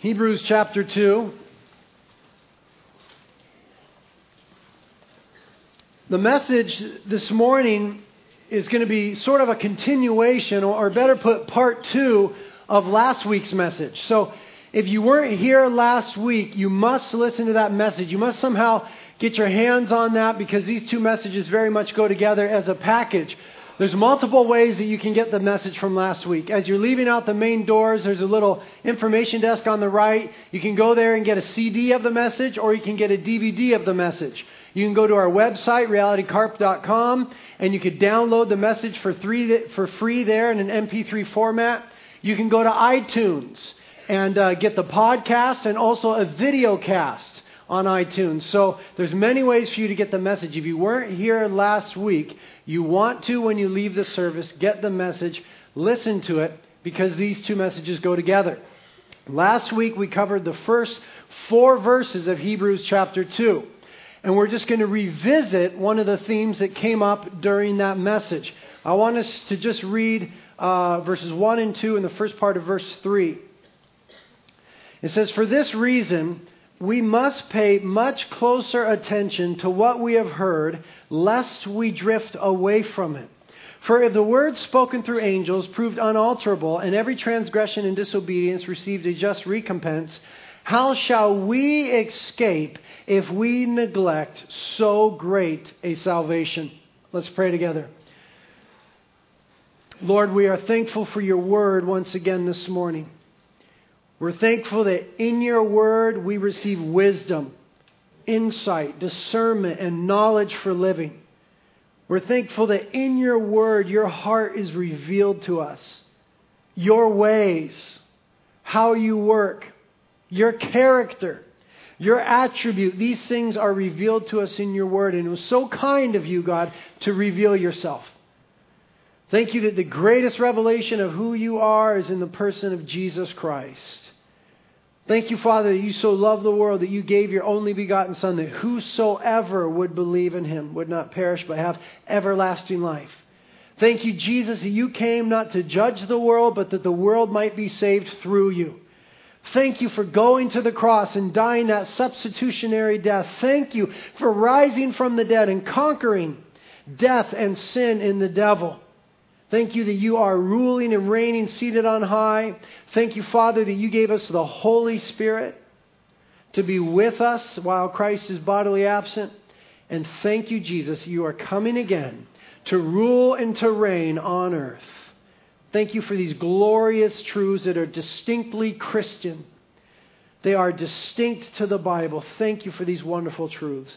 Hebrews chapter 2. The message this morning is going to be sort of a continuation, or better put, part two of last week's message. So if you weren't here last week, you must listen to that message. You must somehow get your hands on that because these two messages very much go together as a package. There's multiple ways that you can get the message from last week. As you're leaving out the main doors, there's a little information desk on the right. You can go there and get a CD of the message, or you can get a DVD of the message. You can go to our website, realitycarp.com, and you can download the message for, three, for free there in an MP3 format. You can go to iTunes and uh, get the podcast and also a video cast on iTunes. So there's many ways for you to get the message. If you weren't here last week, you want to when you leave the service get the message, listen to it because these two messages go together. Last week we covered the first four verses of Hebrews chapter 2. And we're just going to revisit one of the themes that came up during that message. I want us to just read uh, verses 1 and 2 and the first part of verse 3. It says, For this reason, we must pay much closer attention to what we have heard, lest we drift away from it. For if the words spoken through angels proved unalterable, and every transgression and disobedience received a just recompense, how shall we escape if we neglect so great a salvation? Let's pray together. Lord, we are thankful for your word once again this morning. We're thankful that in your word we receive wisdom, insight, discernment, and knowledge for living. We're thankful that in your word your heart is revealed to us, your ways, how you work your character, your attribute. These things are revealed to us in your word. And it was so kind of you, God, to reveal yourself. Thank you that the greatest revelation of who you are is in the person of Jesus Christ. Thank you, Father, that you so loved the world that you gave your only begotten Son, that whosoever would believe in him would not perish but have everlasting life. Thank you, Jesus, that you came not to judge the world, but that the world might be saved through you. Thank you for going to the cross and dying that substitutionary death. Thank you for rising from the dead and conquering death and sin in the devil. Thank you that you are ruling and reigning seated on high. Thank you, Father, that you gave us the Holy Spirit to be with us while Christ is bodily absent. And thank you, Jesus, you are coming again to rule and to reign on earth. Thank you for these glorious truths that are distinctly Christian. They are distinct to the Bible. Thank you for these wonderful truths.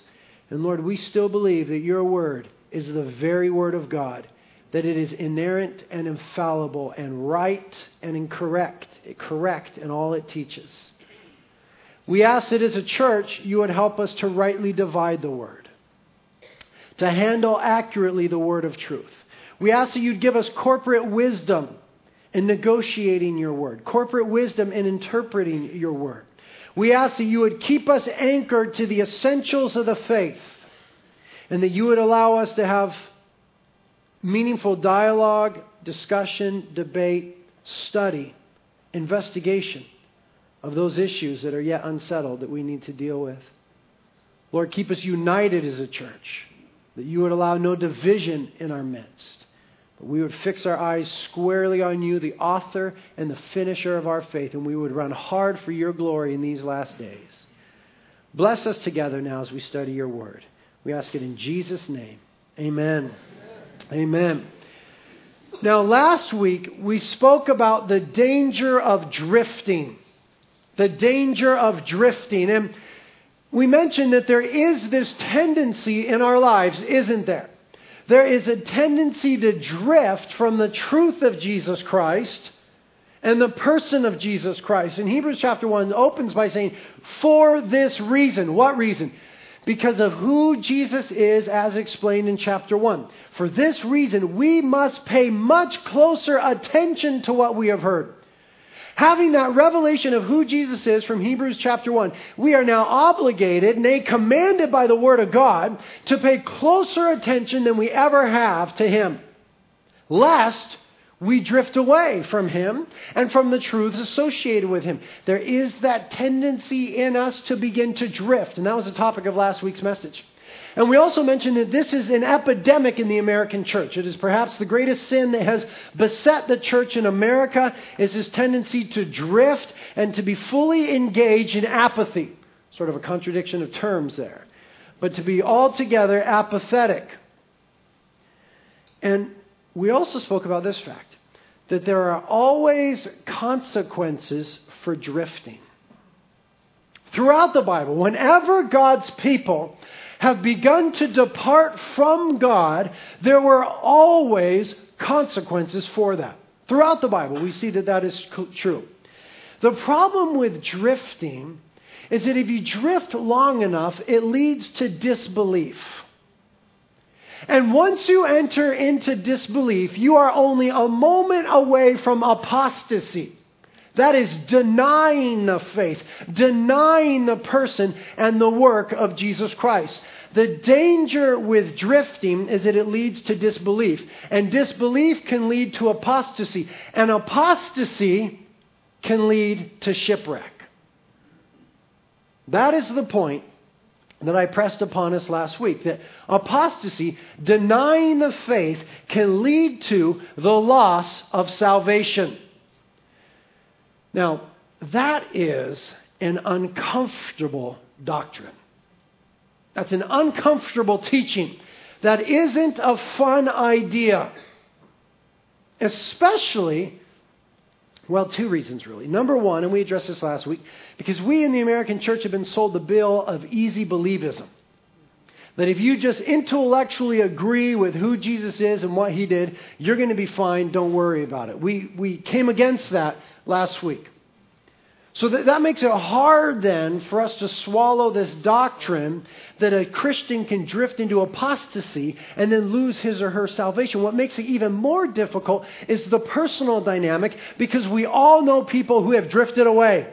And Lord, we still believe that your word is the very word of God, that it is inerrant and infallible and right and incorrect, correct in all it teaches. We ask that as a church, you would help us to rightly divide the word, to handle accurately the word of truth. We ask that you'd give us corporate wisdom in negotiating your word, corporate wisdom in interpreting your word. We ask that you would keep us anchored to the essentials of the faith and that you would allow us to have meaningful dialogue, discussion, debate, study, investigation of those issues that are yet unsettled that we need to deal with. Lord, keep us united as a church, that you would allow no division in our midst but we would fix our eyes squarely on you, the author and the finisher of our faith, and we would run hard for your glory in these last days. Bless us together now as we study your word. We ask it in Jesus' name. Amen. Amen. Now, last week we spoke about the danger of drifting. The danger of drifting. And we mentioned that there is this tendency in our lives, isn't there? there is a tendency to drift from the truth of Jesus Christ and the person of Jesus Christ. And Hebrews chapter 1 opens by saying, For this reason. What reason? Because of who Jesus is, as explained in chapter 1. For this reason, we must pay much closer attention to what we have heard. Having that revelation of who Jesus is from Hebrews chapter 1, we are now obligated, nay, commanded by the Word of God, to pay closer attention than we ever have to Him, lest we drift away from Him and from the truths associated with Him. There is that tendency in us to begin to drift, and that was the topic of last week's message. And we also mentioned that this is an epidemic in the American church. It is perhaps the greatest sin that has beset the church in America is this tendency to drift and to be fully engaged in apathy. Sort of a contradiction of terms there. But to be altogether apathetic. And we also spoke about this fact that there are always consequences for drifting. Throughout the Bible, whenever God's people have begun to depart from God, there were always consequences for that. Throughout the Bible, we see that that is true. The problem with drifting is that if you drift long enough, it leads to disbelief. And once you enter into disbelief, you are only a moment away from apostasy. That is denying the faith, denying the person and the work of Jesus Christ. The danger with drifting is that it leads to disbelief. And disbelief can lead to apostasy. And apostasy can lead to shipwreck. That is the point that I pressed upon us last week that apostasy, denying the faith, can lead to the loss of salvation. Now, that is an uncomfortable doctrine. That's an uncomfortable teaching. That isn't a fun idea. Especially, well, two reasons really. Number one, and we addressed this last week, because we in the American church have been sold the bill of easy believism. That if you just intellectually agree with who Jesus is and what he did, you're going to be fine. Don't worry about it. We, we came against that last week. So that, that makes it hard then for us to swallow this doctrine that a Christian can drift into apostasy and then lose his or her salvation. What makes it even more difficult is the personal dynamic because we all know people who have drifted away.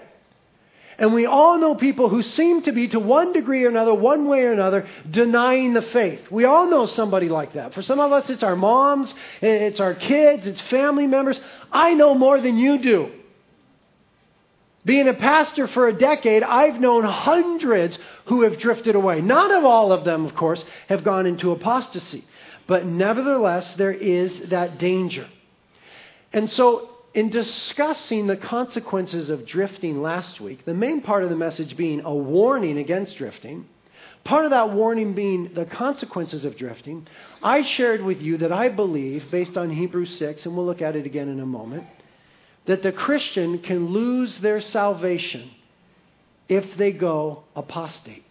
And we all know people who seem to be, to one degree or another, one way or another, denying the faith. We all know somebody like that. For some of us, it's our moms, it's our kids, it's family members. I know more than you do. Being a pastor for a decade, I've known hundreds who have drifted away. Not of all of them, of course, have gone into apostasy. But nevertheless, there is that danger. And so, in discussing the consequences of drifting last week, the main part of the message being a warning against drifting, part of that warning being the consequences of drifting, I shared with you that I believe, based on Hebrews 6, and we'll look at it again in a moment, that the Christian can lose their salvation if they go apostate.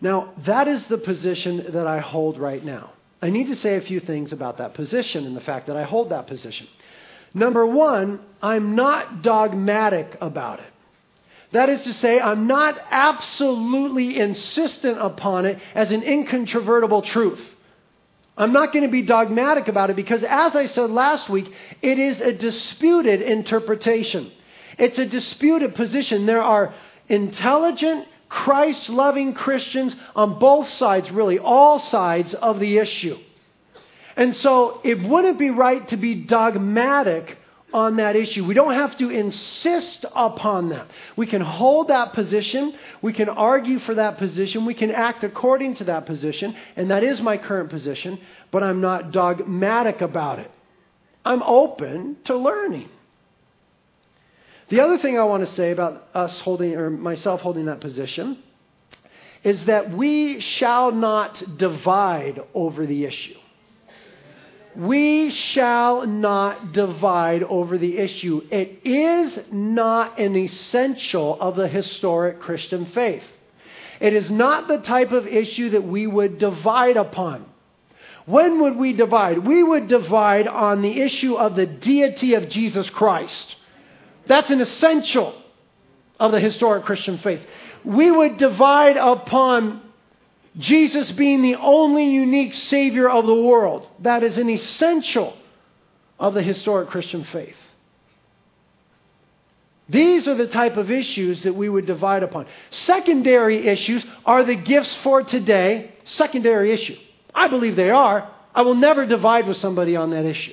Now, that is the position that I hold right now. I need to say a few things about that position and the fact that I hold that position. Number one, I'm not dogmatic about it. That is to say, I'm not absolutely insistent upon it as an incontrovertible truth. I'm not going to be dogmatic about it because, as I said last week, it is a disputed interpretation. It's a disputed position. There are intelligent, Christ loving Christians on both sides, really, all sides of the issue. And so it wouldn't be right to be dogmatic on that issue. We don't have to insist upon that. We can hold that position. We can argue for that position. We can act according to that position. And that is my current position, but I'm not dogmatic about it. I'm open to learning. The other thing I want to say about us holding, or myself holding that position, is that we shall not divide over the issue. We shall not divide over the issue. It is not an essential of the historic Christian faith. It is not the type of issue that we would divide upon. When would we divide? We would divide on the issue of the deity of Jesus Christ. That's an essential of the historic Christian faith. We would divide upon Jesus being the only unique Savior of the world. That is an essential of the historic Christian faith. These are the type of issues that we would divide upon. Secondary issues are the gifts for today. Secondary issue. I believe they are. I will never divide with somebody on that issue.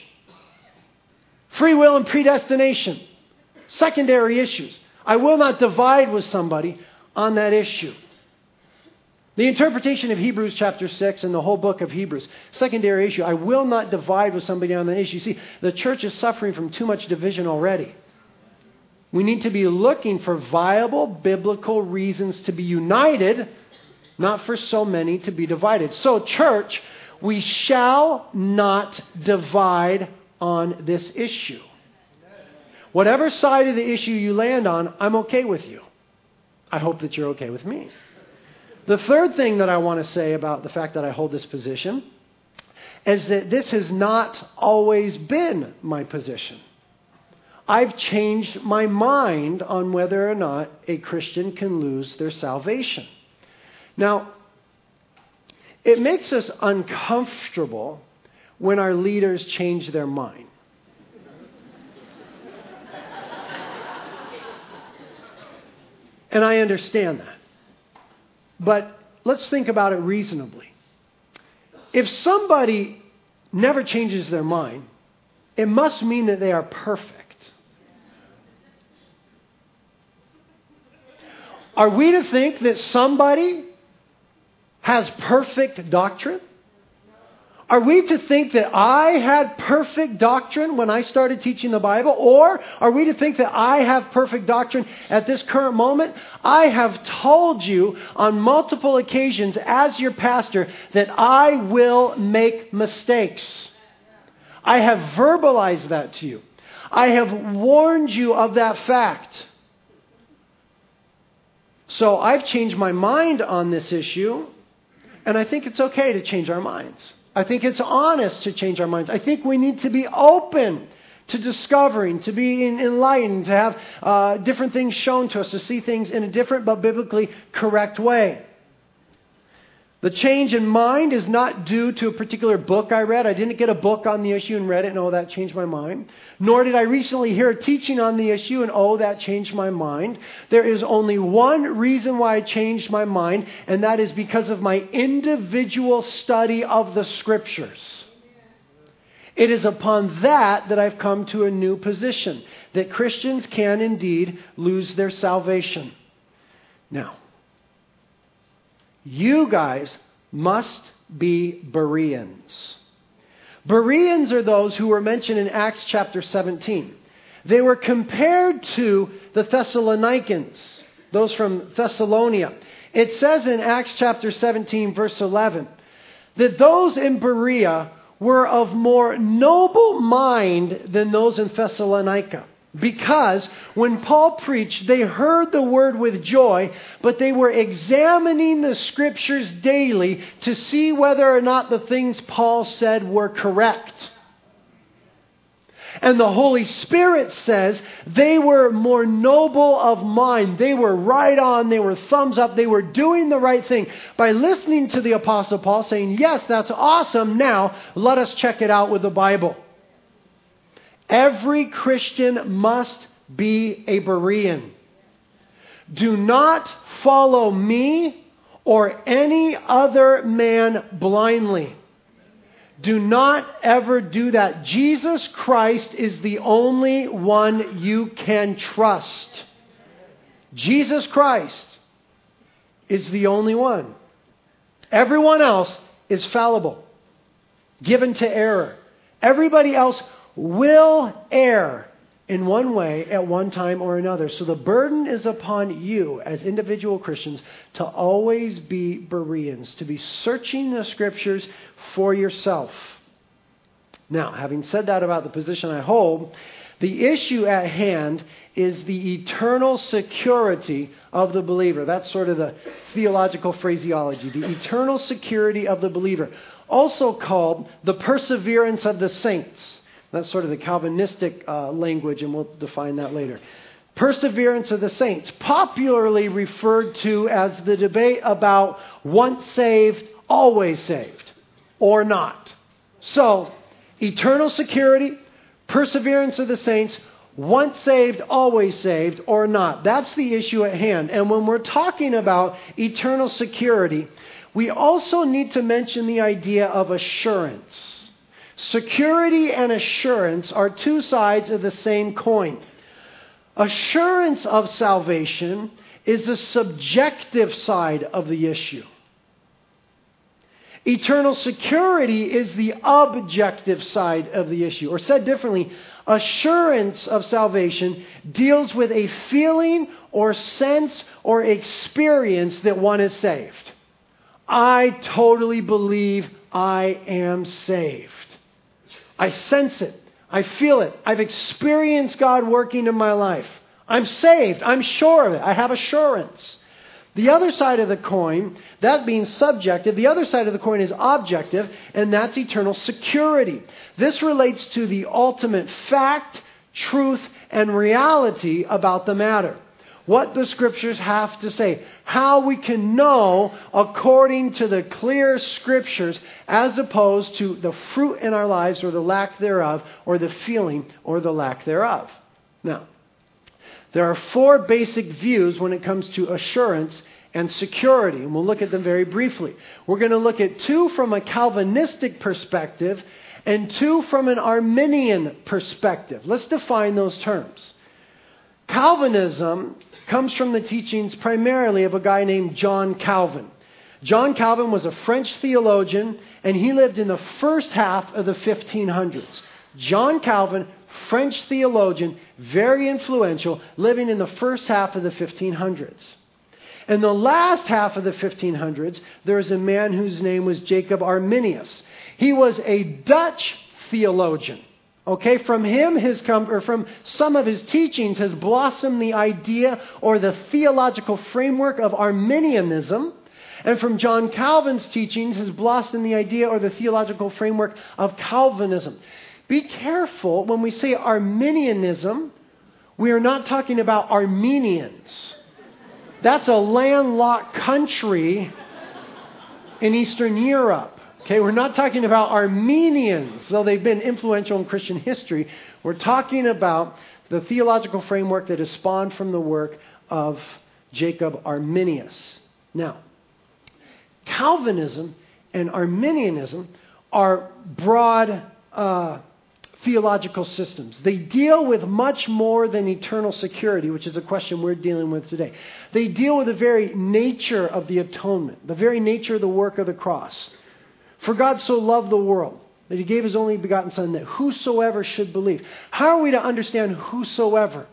Free will and predestination, secondary issues. I will not divide with somebody on that issue. The interpretation of Hebrews chapter 6 and the whole book of Hebrews, secondary issue, I will not divide with somebody on the issue. See, the church is suffering from too much division already. We need to be looking for viable biblical reasons to be united, not for so many to be divided. So, church, we shall not divide on this issue. Whatever side of the issue you land on, I'm okay with you. I hope that you're okay with me. The third thing that I want to say about the fact that I hold this position is that this has not always been my position. I've changed my mind on whether or not a Christian can lose their salvation. Now, it makes us uncomfortable when our leaders change their mind. And I understand that. But let's think about it reasonably. If somebody never changes their mind, it must mean that they are perfect. Are we to think that somebody has perfect doctrine? Are we to think that I had perfect doctrine when I started teaching the Bible? Or are we to think that I have perfect doctrine at this current moment? I have told you on multiple occasions as your pastor that I will make mistakes. I have verbalized that to you. I have warned you of that fact. So I've changed my mind on this issue, and I think it's okay to change our minds. I think it's honest to change our minds. I think we need to be open to discovering, to be enlightened, to have uh, different things shown to us, to see things in a different but biblically correct way. The change in mind is not due to a particular book I read. I didn't get a book on the issue and read it and oh, that changed my mind. Nor did I recently hear a teaching on the issue and oh, that changed my mind. There is only one reason why I changed my mind, and that is because of my individual study of the scriptures. It is upon that that I've come to a new position that Christians can indeed lose their salvation. Now, you guys must be Bereans. Bereans are those who were mentioned in Acts chapter 17. They were compared to the Thessalonians, those from Thessalonia. It says in Acts chapter 17, verse 11, that those in Berea were of more noble mind than those in Thessalonica. Because when Paul preached, they heard the word with joy, but they were examining the scriptures daily to see whether or not the things Paul said were correct. And the Holy Spirit says they were more noble of mind. They were right on. They were thumbs up. They were doing the right thing by listening to the Apostle Paul saying, Yes, that's awesome. Now let us check it out with the Bible. Every Christian must be a Berean. Do not follow me or any other man blindly. Do not ever do that. Jesus Christ is the only one you can trust. Jesus Christ is the only one. Everyone else is fallible, given to error. Everybody else will err in one way at one time or another. So the burden is upon you as individual Christians to always be Bereans, to be searching the scriptures for yourself. Now, having said that about the position I hold, the issue at hand is the eternal security of the believer. That's sort of the theological phraseology. The eternal security of the believer, also called the perseverance of the saints. That's sort of the Calvinistic uh, language, and we'll define that later. Perseverance of the saints, popularly referred to as the debate about once saved, always saved, or not. So, eternal security, perseverance of the saints, once saved, always saved, or not. That's the issue at hand. And when we're talking about eternal security, we also need to mention the idea of assurance. Security and assurance are two sides of the same coin. Assurance of salvation is the subjective side of the issue. Eternal security is the objective side of the issue. Or said differently, assurance of salvation deals with a feeling or sense or experience that one is saved. I totally believe I am saved. I sense it. I feel it. I've experienced God working in my life. I'm saved. I'm sure of it. I have assurance. The other side of the coin, that being subjective, the other side of the coin is objective, and that's eternal security. This relates to the ultimate fact, truth, and reality about the matter. What the scriptures have to say. How we can know according to the clear scriptures as opposed to the fruit in our lives or the lack thereof, or the feeling or the lack thereof. Now, there are four basic views when it comes to assurance and security, and we'll look at them very briefly. We're going to look at two from a Calvinistic perspective and two from an Arminian perspective. Let's define those terms. Calvinism comes from the teachings primarily of a guy named John Calvin. John Calvin was a French theologian, and he lived in the first half of the 1500s. John Calvin French theologian, very influential, living in the first half of the 1500s. In the last half of the 1500s, there was a man whose name was Jacob Arminius. He was a Dutch theologian. Okay, from him, his or from some of his teachings has blossomed the idea or the theological framework of Arminianism. And from John Calvin's teachings has blossomed the idea or the theological framework of Calvinism. Be careful when we say Arminianism, we are not talking about Armenians. That's a landlocked country in Eastern Europe. Okay, we're not talking about Armenians, though they've been influential in Christian history. We're talking about the theological framework that is spawned from the work of Jacob Arminius. Now, Calvinism and Arminianism are broad uh, theological systems. They deal with much more than eternal security, which is a question we're dealing with today. They deal with the very nature of the atonement, the very nature of the work of the cross. For God so loved the world that he gave his only begotten Son, that whosoever should believe. How are we to understand whosoever?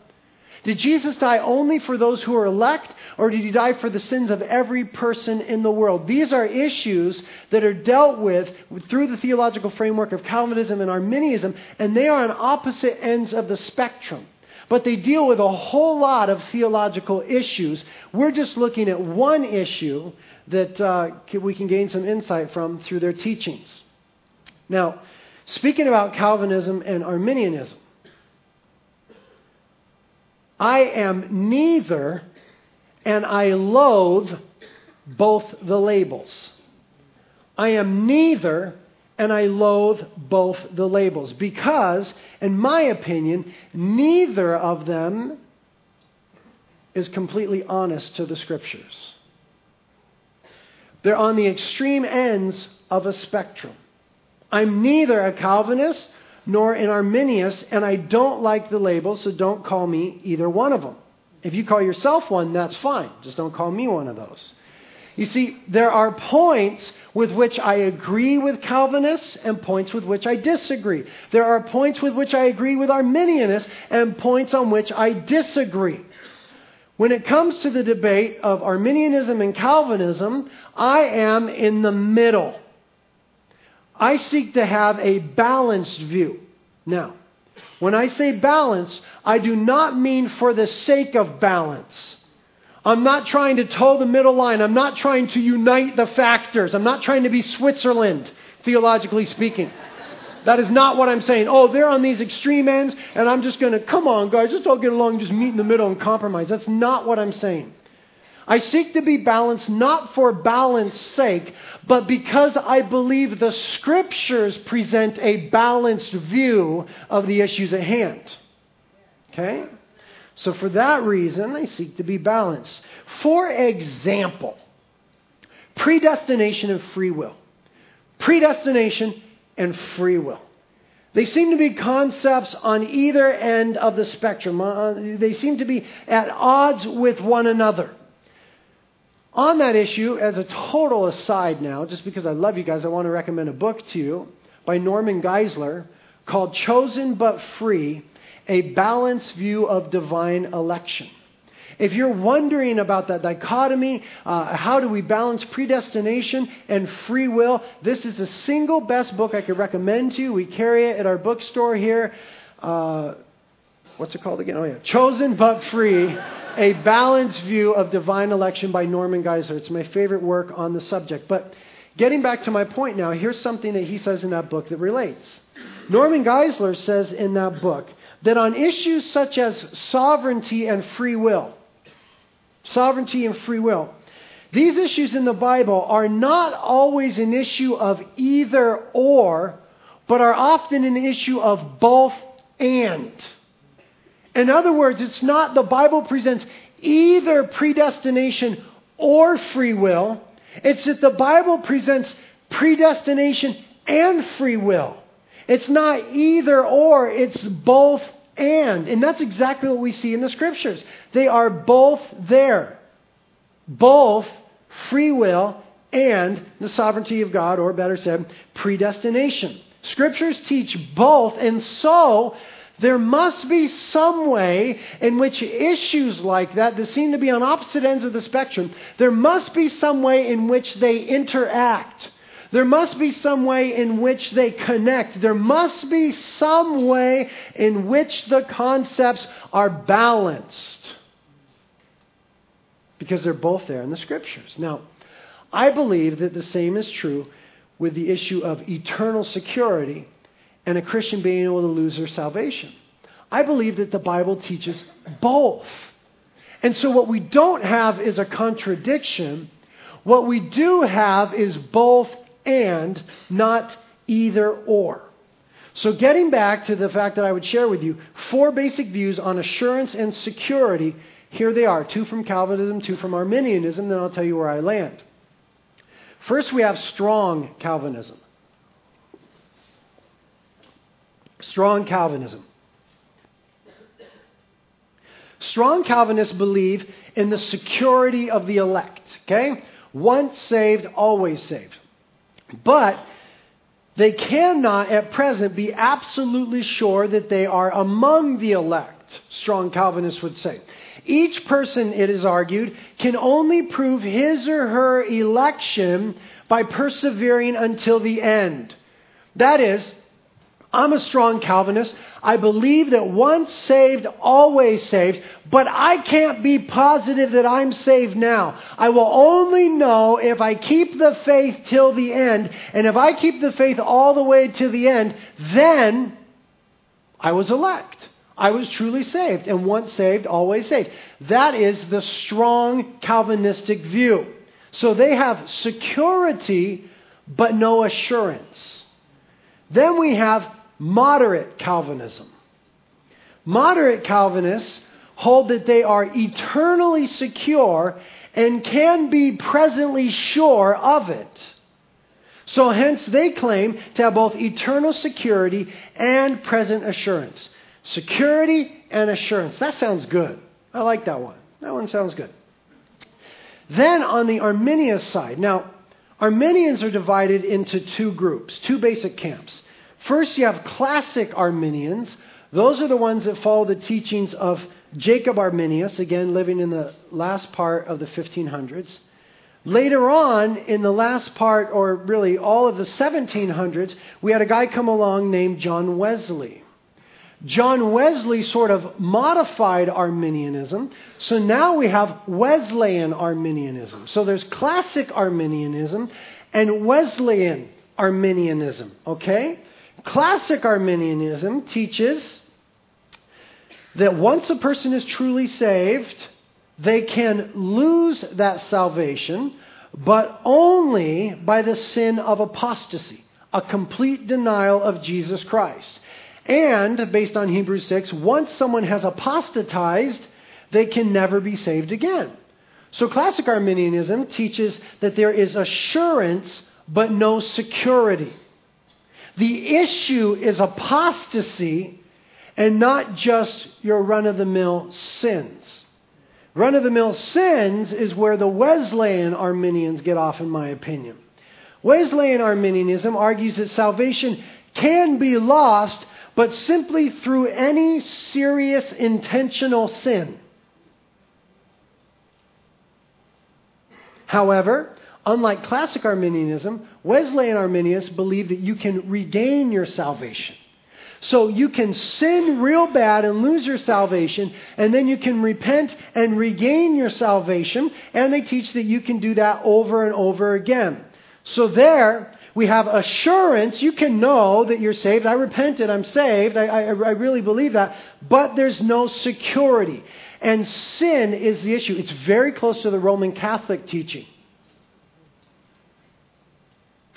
Did Jesus die only for those who are elect, or did he die for the sins of every person in the world? These are issues that are dealt with through the theological framework of Calvinism and Arminianism, and they are on opposite ends of the spectrum. But they deal with a whole lot of theological issues. We're just looking at one issue that uh, we can gain some insight from through their teachings. Now, speaking about Calvinism and Arminianism, I am neither, and I loathe both the labels. I am neither, and I loathe both the labels because, in my opinion, neither of them is completely honest to the Scriptures. They're on the extreme ends of a spectrum. I'm neither a Calvinist nor an Arminius, and I don't like the labels, so don't call me either one of them. If you call yourself one, that's fine. Just don't call me one of those. You see, there are points with which I agree with Calvinists and points with which I disagree. There are points with which I agree with Arminianists and points on which I disagree. When it comes to the debate of Arminianism and Calvinism, I am in the middle. I seek to have a balanced view. Now, when I say balance, I do not mean for the sake of balance. I'm not trying to toe the middle line. I'm not trying to unite the factors. I'm not trying to be Switzerland, theologically speaking. That is not what I'm saying. Oh, they're on these extreme ends, and I'm just going to, come on, guys, just all get along, just meet in the middle and compromise. That's not what I'm saying. I seek to be balanced not for balance sake, but because I believe the scriptures present a balanced view of the issues at hand. Okay? So for that reason, I seek to be balanced. For example, predestination and free will. Predestination and free will. They seem to be concepts on either end of the spectrum. Uh, they seem to be at odds with one another. On that issue, as a total aside now, just because I love you guys, I want to recommend a book to you by Norman Geisler called Chosen But Free A Balanced View of Divine Election. If you're wondering about that dichotomy, uh, how do we balance predestination and free will, this is the single best book I could recommend to you. We carry it at our bookstore here. Uh, what's it called again? Oh, yeah. Chosen but Free A Balanced View of Divine Election by Norman Geisler. It's my favorite work on the subject. But getting back to my point now, here's something that he says in that book that relates. Norman Geisler says in that book that on issues such as sovereignty and free will, sovereignty and free will. These issues in the Bible are not always an issue of either or, but are often an issue of both and. In other words, it's not the Bible presents either predestination or free will. It's that the Bible presents predestination and free will. It's not either or, it's both and. And that's exactly what we see in the scriptures. They are both there. Both free will and the sovereignty of God, or better said, predestination. Scriptures teach both, and so there must be some way in which issues like that, that seem to be on opposite ends of the spectrum, there must be some way in which they interact. There must be some way in which they connect. There must be some way in which the concepts are balanced. Because they're both there in the scriptures. Now, I believe that the same is true with the issue of eternal security and a Christian being able to lose their salvation. I believe that the Bible teaches both. And so, what we don't have is a contradiction. What we do have is both and, not either or. So, getting back to the fact that I would share with you four basic views on assurance and security, here they are two from Calvinism, two from Arminianism, then I'll tell you where I land. First, we have strong Calvinism. Strong Calvinism. Strong Calvinists believe in the security of the elect, okay? Once saved, always saved. But they cannot at present be absolutely sure that they are among the elect, strong Calvinists would say. Each person, it is argued, can only prove his or her election by persevering until the end. That is, I'm a strong Calvinist. I believe that once saved, always saved, but I can't be positive that I'm saved now. I will only know if I keep the faith till the end. And if I keep the faith all the way to the end, then I was elect. I was truly saved. And once saved, always saved. That is the strong Calvinistic view. So they have security, but no assurance. Then we have moderate Calvinism. Moderate Calvinists hold that they are eternally secure and can be presently sure of it. So, hence, they claim to have both eternal security and present assurance. Security and assurance. That sounds good. I like that one. That one sounds good. Then, on the Arminian side, now, Arminians are divided into two groups, two basic camps. First, you have classic Arminians. Those are the ones that follow the teachings of Jacob Arminius, again, living in the last part of the 1500s. Later on, in the last part, or really all of the 1700s, we had a guy come along named John Wesley. John Wesley sort of modified Arminianism, so now we have Wesleyan Arminianism. So there's classic Arminianism and Wesleyan Arminianism, okay? Classic Arminianism teaches that once a person is truly saved, they can lose that salvation, but only by the sin of apostasy, a complete denial of Jesus Christ. And, based on Hebrews 6, once someone has apostatized, they can never be saved again. So, classic Arminianism teaches that there is assurance but no security. The issue is apostasy and not just your run of the mill sins. Run of the mill sins is where the Wesleyan Arminians get off, in my opinion. Wesleyan Arminianism argues that salvation can be lost, but simply through any serious intentional sin. However, unlike classic Arminianism, Wesleyan Arminians believe that you can regain your salvation. So you can sin real bad and lose your salvation, and then you can repent and regain your salvation, and they teach that you can do that over and over again. So there, we have assurance. You can know that you're saved. I repented. I'm saved. I, I, I, really believe that. But there's no security. And sin is the issue. It's very close to the Roman Catholic teaching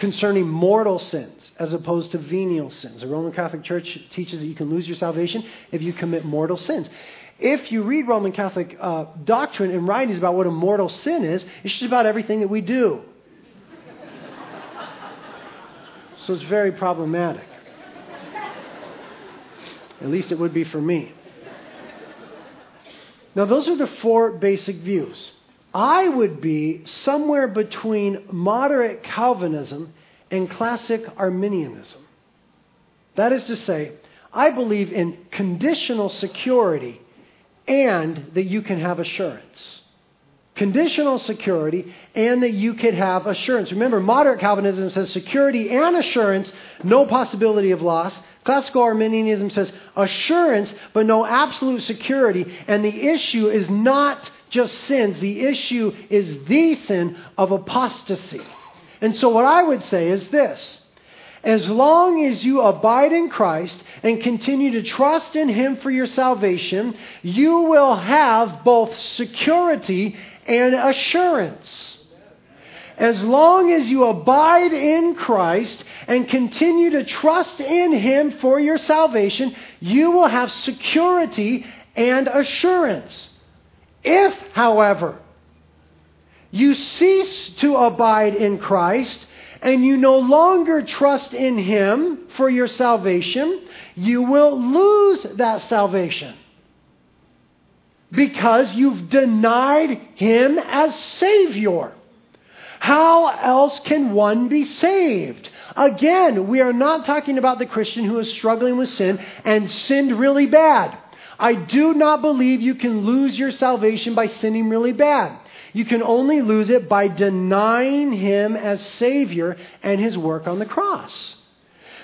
concerning mortal sins as opposed to venial sins. The Roman Catholic Church teaches that you can lose your salvation if you commit mortal sins. If you read Roman Catholic uh, doctrine and writings about what a mortal sin is, it's just about everything that we do. so it's very problematic. At least it would be for me. Now, those are the four basic views. I would be somewhere between moderate Calvinism and classic Arminianism. That is to say, I believe in conditional security and that you can have assurance. Conditional security and that you could have assurance. Remember, moderate Calvinism says security and assurance, no possibility of loss. Classical Arminianism says assurance, but no absolute security. And the issue is not just sins. The issue is the sin of apostasy. And so, what I would say is this as long as you abide in Christ and continue to trust in Him for your salvation, you will have both security and assurance. As long as you abide in Christ and continue to trust in Him for your salvation, you will have security and assurance. If, however, you cease to abide in Christ and you no longer trust in Him for your salvation, you will lose that salvation because you've denied Him as Savior. How else can one be saved? Again, we are not talking about the Christian who is struggling with sin and sinned really bad. I do not believe you can lose your salvation by sinning really bad. You can only lose it by denying Him as Savior and His work on the cross.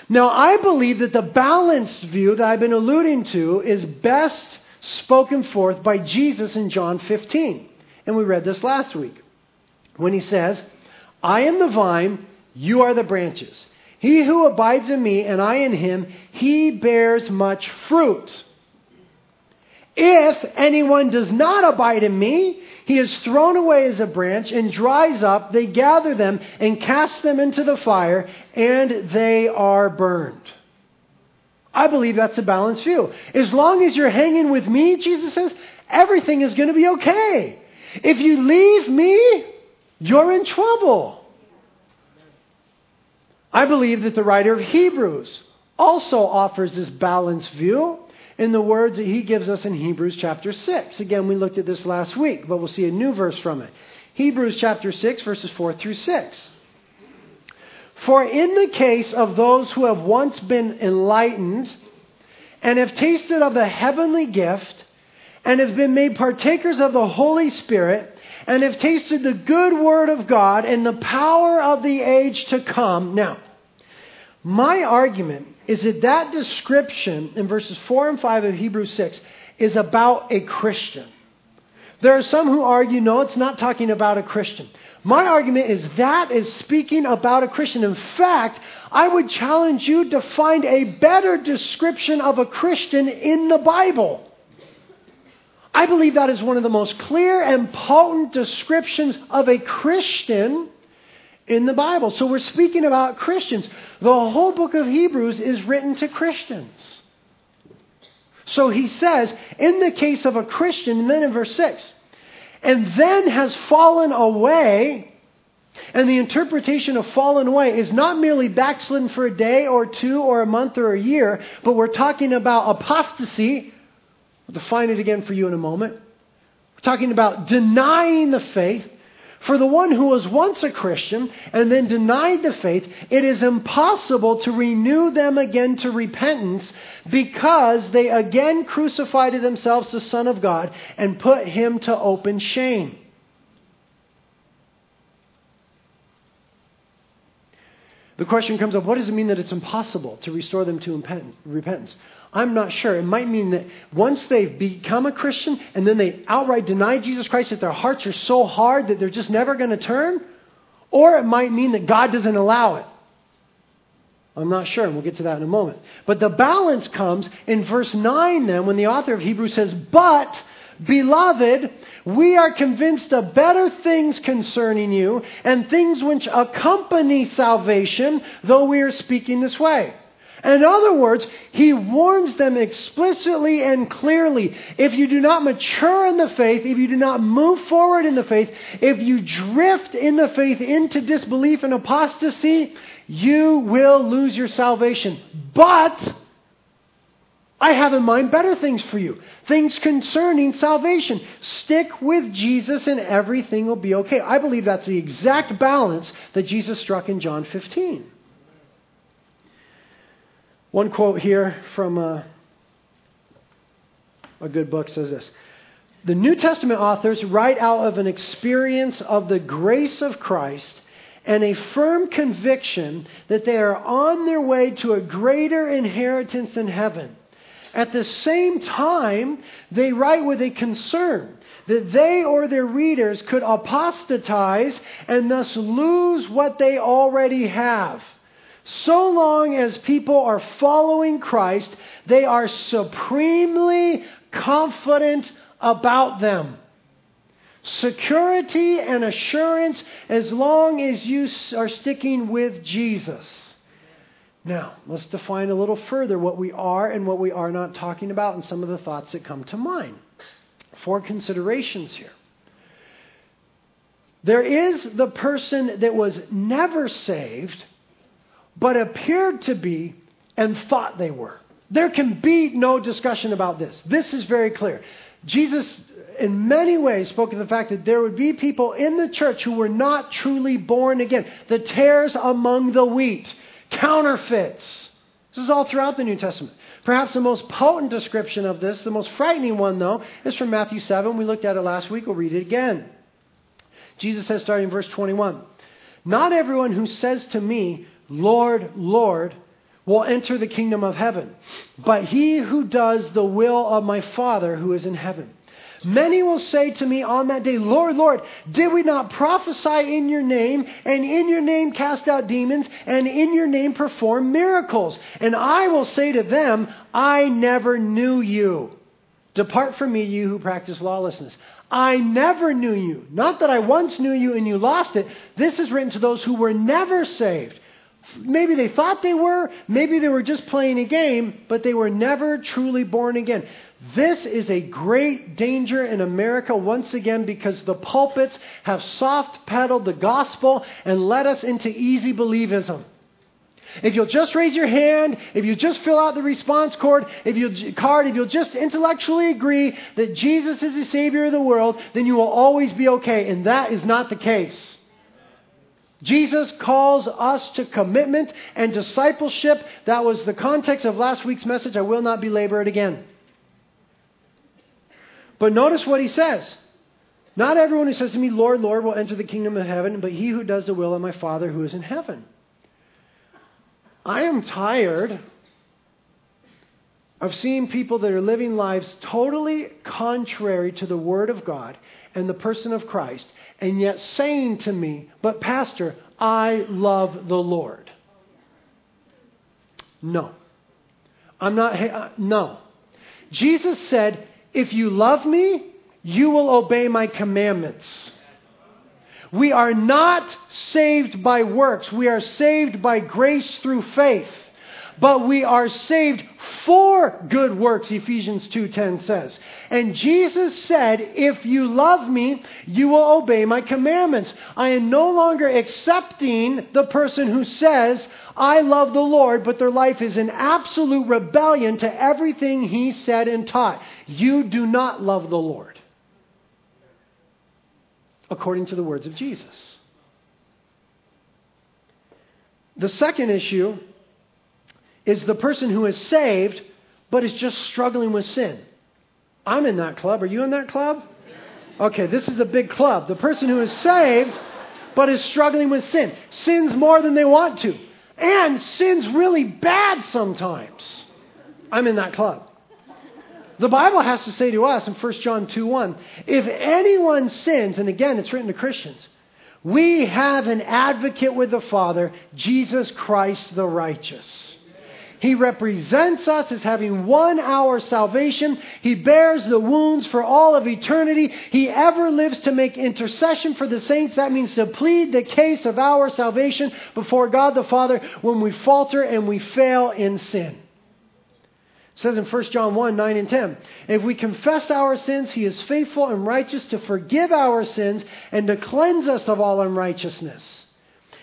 Now, I believe that the balanced view that I've been alluding to is best spoken forth by Jesus in John 15. And we read this last week when He says, I am the vine, you are the branches. He who abides in me and I in him, he bears much fruit. If anyone does not abide in me, he is thrown away as a branch and dries up. They gather them and cast them into the fire, and they are burned. I believe that's a balanced view. As long as you're hanging with me, Jesus says, everything is going to be okay. If you leave me, you're in trouble. I believe that the writer of Hebrews also offers this balanced view in the words that he gives us in Hebrews chapter 6. Again, we looked at this last week, but we'll see a new verse from it. Hebrews chapter 6, verses 4 through 6. For in the case of those who have once been enlightened and have tasted of the heavenly gift and have been made partakers of the Holy Spirit and have tasted the good word of God and the power of the age to come. Now, my argument is that that description in verses 4 and 5 of Hebrews 6 is about a Christian. There are some who argue, no, it's not talking about a Christian. My argument is that is speaking about a Christian. In fact, I would challenge you to find a better description of a Christian in the Bible. I believe that is one of the most clear and potent descriptions of a Christian in the Bible. So we're speaking about Christians. The whole book of Hebrews is written to Christians. So he says, in the case of a Christian, and then in verse 6, and then has fallen away And the interpretation of fallen away is not merely backslidden for a day or two or a month or a year, but we're talking about apostasy. I'll define it again for you in a moment. We're talking about denying the faith. For the one who was once a Christian and then denied the faith, it is impossible to renew them again to repentance because they again crucified to themselves the Son of God and put him to open shame. The question comes up what does it mean that it's impossible to restore them to repentance? I'm not sure. It might mean that once they've become a Christian and then they outright deny Jesus Christ, that their hearts are so hard that they're just never going to turn. Or it might mean that God doesn't allow it. I'm not sure, and we'll get to that in a moment. But the balance comes in verse 9, then, when the author of Hebrews says, But Beloved, we are convinced of better things concerning you and things which accompany salvation, though we are speaking this way. In other words, he warns them explicitly and clearly. If you do not mature in the faith, if you do not move forward in the faith, if you drift in the faith into disbelief and apostasy, you will lose your salvation. But I have in mind better things for you, things concerning salvation. Stick with Jesus and everything will be okay. I believe that's the exact balance that Jesus struck in John 15. One quote here from a, uh, a good book says this The New Testament authors write out of an experience of the grace of Christ and a firm conviction that they are on their way to a greater inheritance in heaven. At the same time, they write with a concern that they or their readers could apostatize and thus lose what they already have. So long as people are following Christ, they are supremely confident about them. Security and assurance as long as you are sticking with Jesus. Now, let's define a little further what we are and what we are not talking about and some of the thoughts that come to mind. Four considerations here. There is the person that was never saved, but appeared to be and thought they were. There can be no discussion about this. This is very clear. Jesus, in many ways, spoke of the fact that there would be people in the church who were not truly born again, the tares among the wheat counterfeits. This is all throughout the New Testament. Perhaps the most potent description of this, the most frightening one, though, is from Matthew 7. We looked at it last week. We'll read it again. Jesus says, starting in verse 21, Not everyone who says to me, Lord, Lord, will enter the kingdom of heaven, but he who does the will of my Father who is in heaven. Many will say to me on that day, Lord, Lord, did we not prophesy in your name, and in your name cast out demons, and in your name perform miracles? And I will say to them, I never knew you. Depart from me, you who practice lawlessness. I never knew you. Not that I once knew you and you lost it. This is written to those who were never saved. Maybe they thought they were, maybe they were just playing a game, but they were never truly born again. This is a great danger in America once again because the pulpits have soft pedaled the gospel and led us into easy believism. If you'll just raise your hand, if you just fill out the response card, if you card, if you'll just intellectually agree that Jesus is the Savior of the world, then you will always be okay. And that is not the case. Jesus calls us to commitment and discipleship. That was the context of last week's message. I will not belabor it again. But notice what he says. Not everyone who says to me, Lord, Lord, will enter the kingdom of heaven, but he who does the will of my Father who is in heaven. I am tired of seeing people that are living lives totally contrary to the Word of God and the person of Christ, and yet saying to me, But, Pastor, I love the Lord. No. I'm not, uh, no. Jesus said, If you love me, you will obey my commandments. We are not saved by works, we are saved by grace through faith. But we are saved for good works, Ephesians 2:10 says. And Jesus said, "If you love me, you will obey my commandments." I am no longer accepting the person who says, "I love the Lord," but their life is in absolute rebellion to everything he said and taught. You do not love the Lord. According to the words of Jesus. The second issue is the person who is saved but is just struggling with sin. I'm in that club. Are you in that club? Okay, this is a big club. The person who is saved but is struggling with sin sins more than they want to and sins really bad sometimes. I'm in that club. The Bible has to say to us in 1 John 2 1, if anyone sins, and again it's written to Christians, we have an advocate with the Father, Jesus Christ the righteous. He represents us as having won our salvation. He bears the wounds for all of eternity. He ever lives to make intercession for the saints. That means to plead the case of our salvation before God the Father when we falter and we fail in sin. It says in 1 John 1 9 and 10 If we confess our sins, he is faithful and righteous to forgive our sins and to cleanse us of all unrighteousness.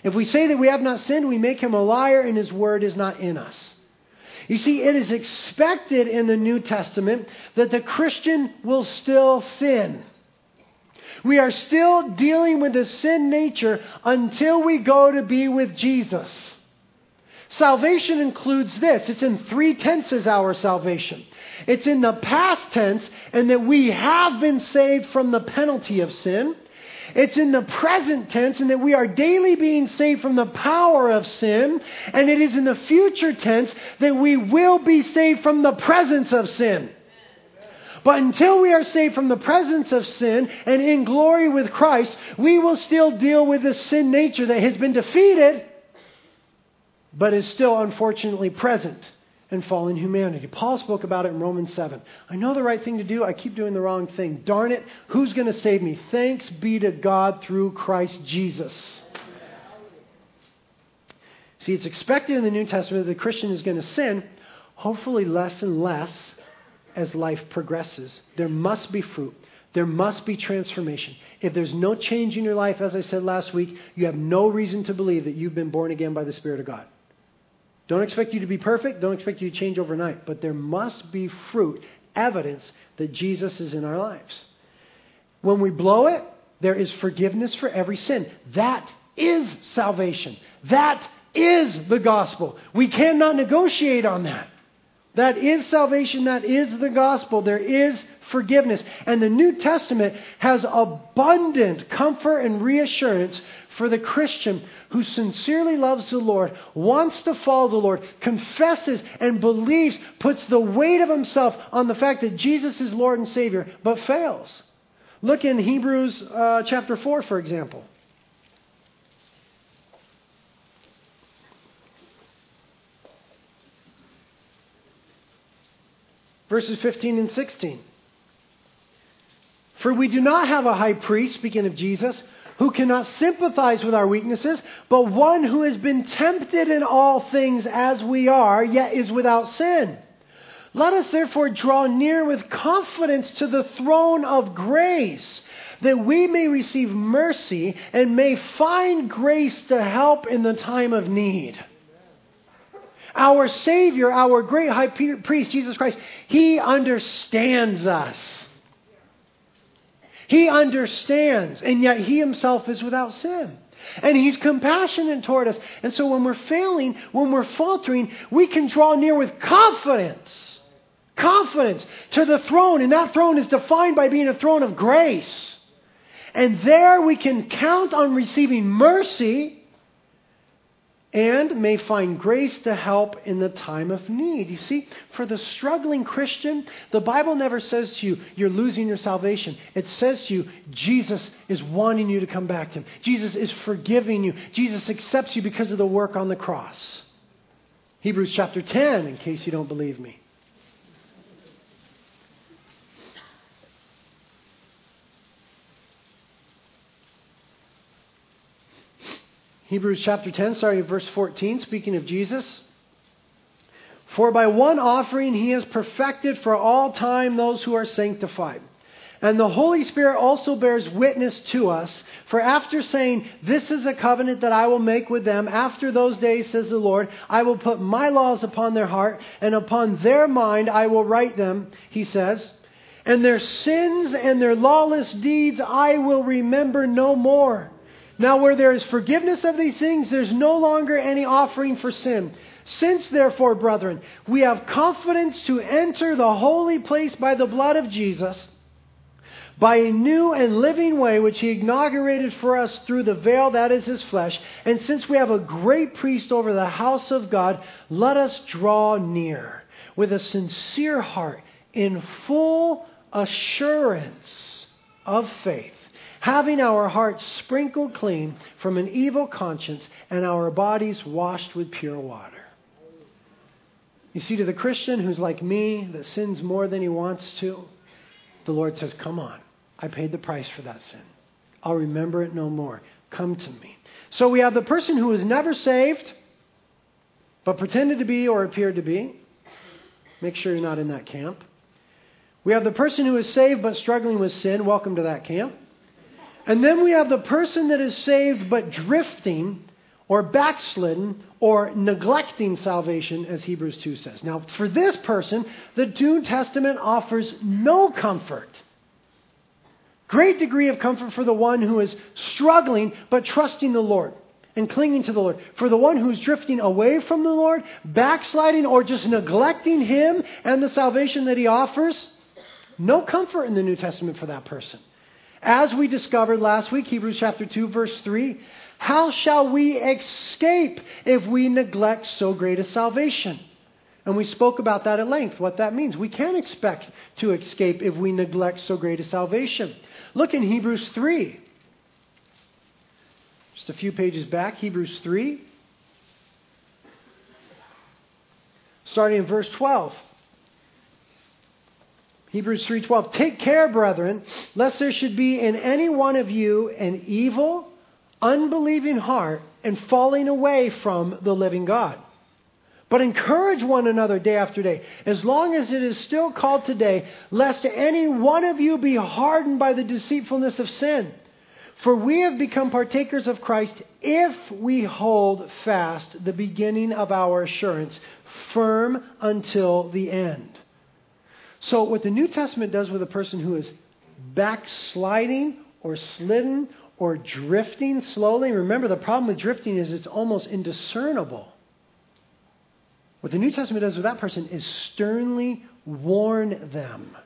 If we say that we have not sinned, we make him a liar and his word is not in us. You see, it is expected in the New Testament that the Christian will still sin. We are still dealing with the sin nature until we go to be with Jesus. Salvation includes this. It's in three tenses, our salvation. It's in the past tense, and that we have been saved from the penalty of sin. It's in the present tense, and that we are daily being saved from the power of sin. And it is in the future tense that we will be saved from the presence of sin. But until we are saved from the presence of sin and in glory with Christ, we will still deal with the sin nature that has been defeated but is still unfortunately present in fallen humanity. Paul spoke about it in Romans 7. I know the right thing to do, I keep doing the wrong thing. Darn it, who's going to save me? Thanks be to God through Christ Jesus. See, it's expected in the New Testament that the Christian is going to sin, hopefully less and less as life progresses. There must be fruit. There must be transformation. If there's no change in your life, as I said last week, you have no reason to believe that you've been born again by the Spirit of God. Don't expect you to be perfect. Don't expect you to change overnight. But there must be fruit, evidence that Jesus is in our lives. When we blow it, there is forgiveness for every sin. That is salvation. That is the gospel. We cannot negotiate on that. That is salvation. That is the gospel. There is forgiveness. And the New Testament has abundant comfort and reassurance for the Christian who sincerely loves the Lord, wants to follow the Lord, confesses and believes, puts the weight of himself on the fact that Jesus is Lord and Savior, but fails. Look in Hebrews uh, chapter 4, for example. Verses 15 and 16. For we do not have a high priest, speaking of Jesus, who cannot sympathize with our weaknesses, but one who has been tempted in all things as we are, yet is without sin. Let us therefore draw near with confidence to the throne of grace, that we may receive mercy and may find grace to help in the time of need. Our Savior, our great high priest, Jesus Christ, He understands us. He understands, and yet he himself is without sin. And he's compassionate toward us. And so when we're failing, when we're faltering, we can draw near with confidence. Confidence to the throne. And that throne is defined by being a throne of grace. And there we can count on receiving mercy and may find grace to help in the time of need. You see, for the struggling Christian, the Bible never says to you, you're losing your salvation. It says to you, Jesus is wanting you to come back to Him. Jesus is forgiving you. Jesus accepts you because of the work on the cross. Hebrews chapter 10, in case you don't believe me. Hebrews chapter 10, starting at verse 14, speaking of Jesus. For by one offering he has perfected for all time those who are sanctified. And the Holy Spirit also bears witness to us. For after saying, This is a covenant that I will make with them, after those days, says the Lord, I will put my laws upon their heart, and upon their mind I will write them, he says. And their sins and their lawless deeds I will remember no more. Now, where there is forgiveness of these things, there's no longer any offering for sin. Since, therefore, brethren, we have confidence to enter the holy place by the blood of Jesus, by a new and living way which he inaugurated for us through the veil that is his flesh, and since we have a great priest over the house of God, let us draw near with a sincere heart in full assurance of faith having our hearts sprinkled clean from an evil conscience and our bodies washed with pure water. You see, to the Christian who's like me, that sins more than he wants to, the Lord says, Come on. I paid the price for that sin. I'll remember it no more. Come to me. So we have the person who was never saved, but pretended to be or appeared to be. Make sure you're not in that camp. We have the person who is saved but struggling with sin. Welcome to that camp. And then we have the person that is saved but drifting or backslidden or neglecting salvation, as Hebrews 2 says. Now, for this person, the New Testament offers no comfort. Great degree of comfort for the one who is struggling but trusting the Lord and clinging to the Lord. For the one who's drifting away from the Lord, backsliding, or just neglecting Him and the salvation that He offers, no comfort in the New Testament for that person. As we discovered last week, Hebrews chapter 2, verse 3, how shall we escape if we neglect so great a salvation? And we spoke about that at length, what that means. We can't expect to escape if we neglect so great a salvation. Look in Hebrews 3. Just a few pages back, Hebrews 3. Starting in verse 12. Hebrews 3:12 Take care brethren lest there should be in any one of you an evil unbelieving heart and falling away from the living God. But encourage one another day after day, as long as it is still called today, lest any one of you be hardened by the deceitfulness of sin. For we have become partakers of Christ if we hold fast the beginning of our assurance, firm until the end. So, what the New Testament does with a person who is backsliding or slidden or drifting slowly. Remember, the problem with drifting is it's almost indiscernible. What the New Testament does with that person is sternly warn them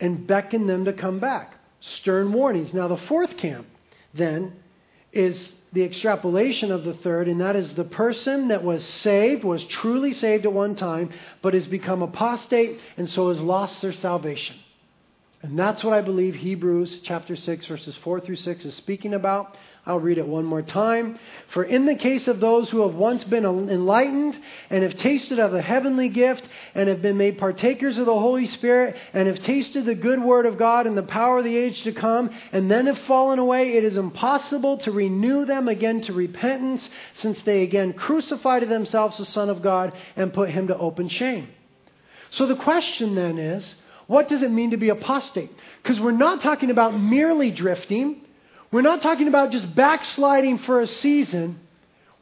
and beckon them to come back. Stern warnings. Now, the fourth camp, then, is the extrapolation of the third, and that is the person that was saved, was truly saved at one time, but has become apostate and so has lost their salvation. And that's what I believe Hebrews chapter 6, verses 4 through 6 is speaking about. I'll read it one more time. For in the case of those who have once been enlightened and have tasted of the heavenly gift and have been made partakers of the Holy Spirit and have tasted the good word of God and the power of the age to come and then have fallen away, it is impossible to renew them again to repentance since they again crucify to themselves the Son of God and put him to open shame. So the question then is, what does it mean to be apostate? Because we're not talking about merely drifting. We're not talking about just backsliding for a season.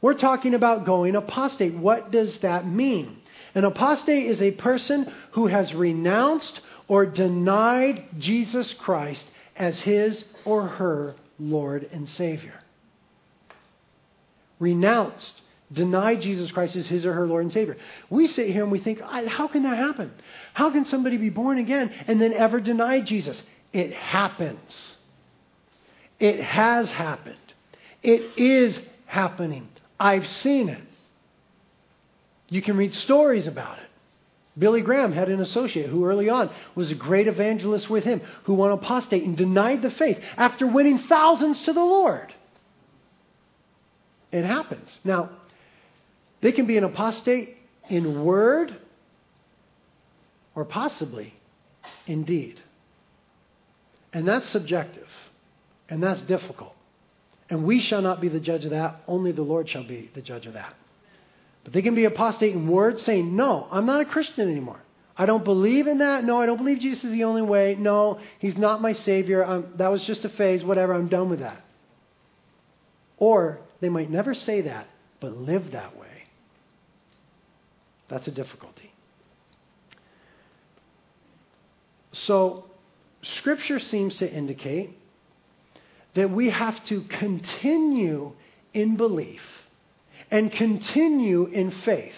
We're talking about going apostate. What does that mean? An apostate is a person who has renounced or denied Jesus Christ as his or her Lord and Savior. Renounced denied Jesus Christ as his or her Lord and Savior. We sit here and we think, how can that happen? How can somebody be born again and then ever deny Jesus? It happens. It has happened. It is happening. I've seen it. You can read stories about it. Billy Graham had an associate who early on was a great evangelist with him, who went apostate and denied the faith after winning thousands to the Lord. It happens. Now, they can be an apostate in word or possibly in deed. And that's subjective. And that's difficult. And we shall not be the judge of that. Only the Lord shall be the judge of that. But they can be apostate in word, saying, No, I'm not a Christian anymore. I don't believe in that. No, I don't believe Jesus is the only way. No, he's not my Savior. I'm, that was just a phase. Whatever, I'm done with that. Or they might never say that, but live that way. That's a difficulty. So, Scripture seems to indicate that we have to continue in belief and continue in faith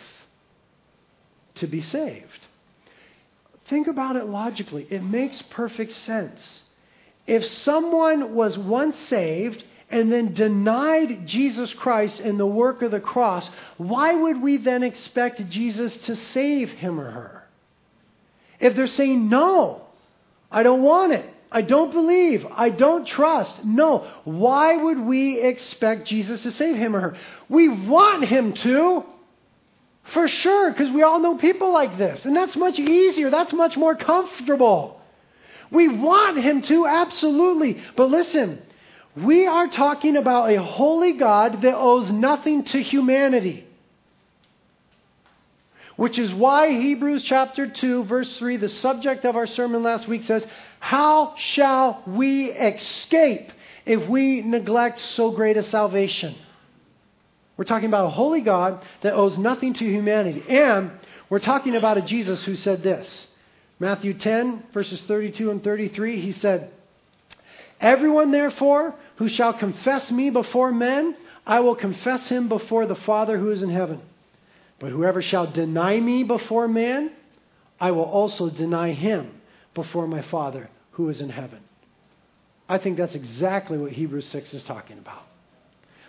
to be saved. Think about it logically. It makes perfect sense. If someone was once saved and then denied Jesus Christ and the work of the cross, why would we then expect Jesus to save him or her? If they're saying, no, I don't want it, I don't believe, I don't trust, no, why would we expect Jesus to save him or her? We want him to. For sure, because we all know people like this. And that's much easier. That's much more comfortable. We want him to, absolutely. But listen, we are talking about a holy God that owes nothing to humanity. Which is why Hebrews chapter 2, verse 3, the subject of our sermon last week says, How shall we escape if we neglect so great a salvation? We're talking about a holy God that owes nothing to humanity. And we're talking about a Jesus who said this Matthew 10, verses 32 and 33, he said, Everyone, therefore, who shall confess me before men, I will confess him before the Father who is in heaven. But whoever shall deny me before man, I will also deny him before my Father who is in heaven. I think that's exactly what Hebrews 6 is talking about.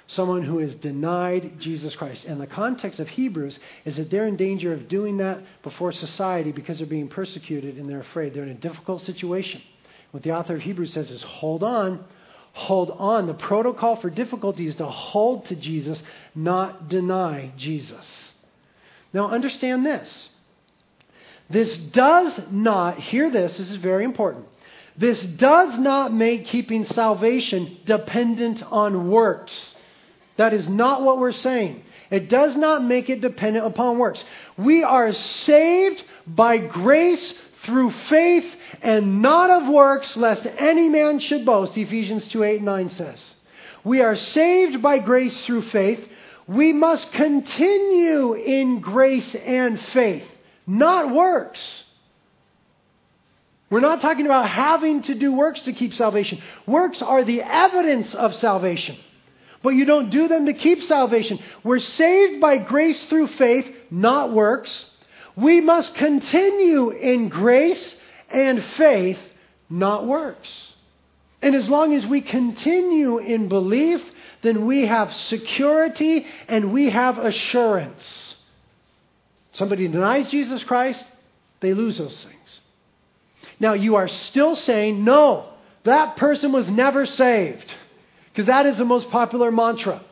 Someone who has denied Jesus Christ. And the context of Hebrews is that they're in danger of doing that before society because they're being persecuted and they're afraid. They're in a difficult situation. What the author of Hebrews says is hold on, hold on. The protocol for difficulty is to hold to Jesus, not deny Jesus. Now, understand this. This does not, hear this, this is very important. This does not make keeping salvation dependent on works. That is not what we're saying. It does not make it dependent upon works. We are saved by grace through faith and not of works, lest any man should boast, Ephesians 2 8 and 9 says. We are saved by grace through faith. We must continue in grace and faith, not works. We're not talking about having to do works to keep salvation. Works are the evidence of salvation, but you don't do them to keep salvation. We're saved by grace through faith, not works. We must continue in grace and faith, not works. And as long as we continue in belief, then we have security and we have assurance. Somebody denies Jesus Christ, they lose those things. Now, you are still saying, no, that person was never saved. Because that is the most popular mantra.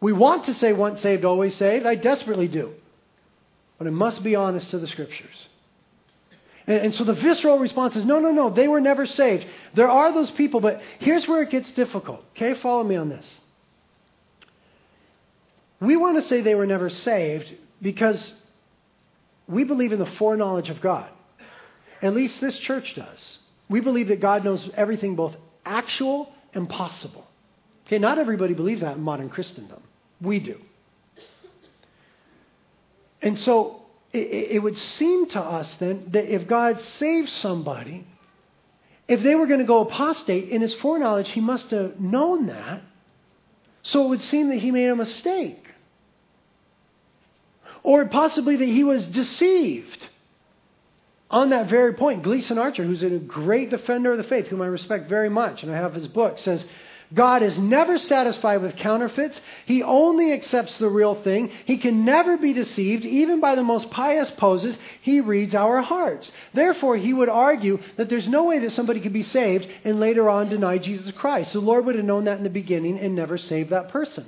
We want to say once saved, always saved. I desperately do. But it must be honest to the scriptures. And, and so the visceral response is no, no, no, they were never saved. There are those people, but here's where it gets difficult. Okay, follow me on this. We want to say they were never saved because we believe in the foreknowledge of God. At least this church does. We believe that God knows everything, both actual and possible. Okay, not everybody believes that in modern Christendom. We do. And so it, it would seem to us then that if God saved somebody, if they were going to go apostate, in his foreknowledge, he must have known that. So it would seem that he made a mistake. Or possibly that he was deceived. On that very point, Gleason Archer, who's a great defender of the faith, whom I respect very much, and I have his book, says God is never satisfied with counterfeits. He only accepts the real thing. He can never be deceived. Even by the most pious poses, he reads our hearts. Therefore, he would argue that there's no way that somebody could be saved and later on deny Jesus Christ. The Lord would have known that in the beginning and never saved that person.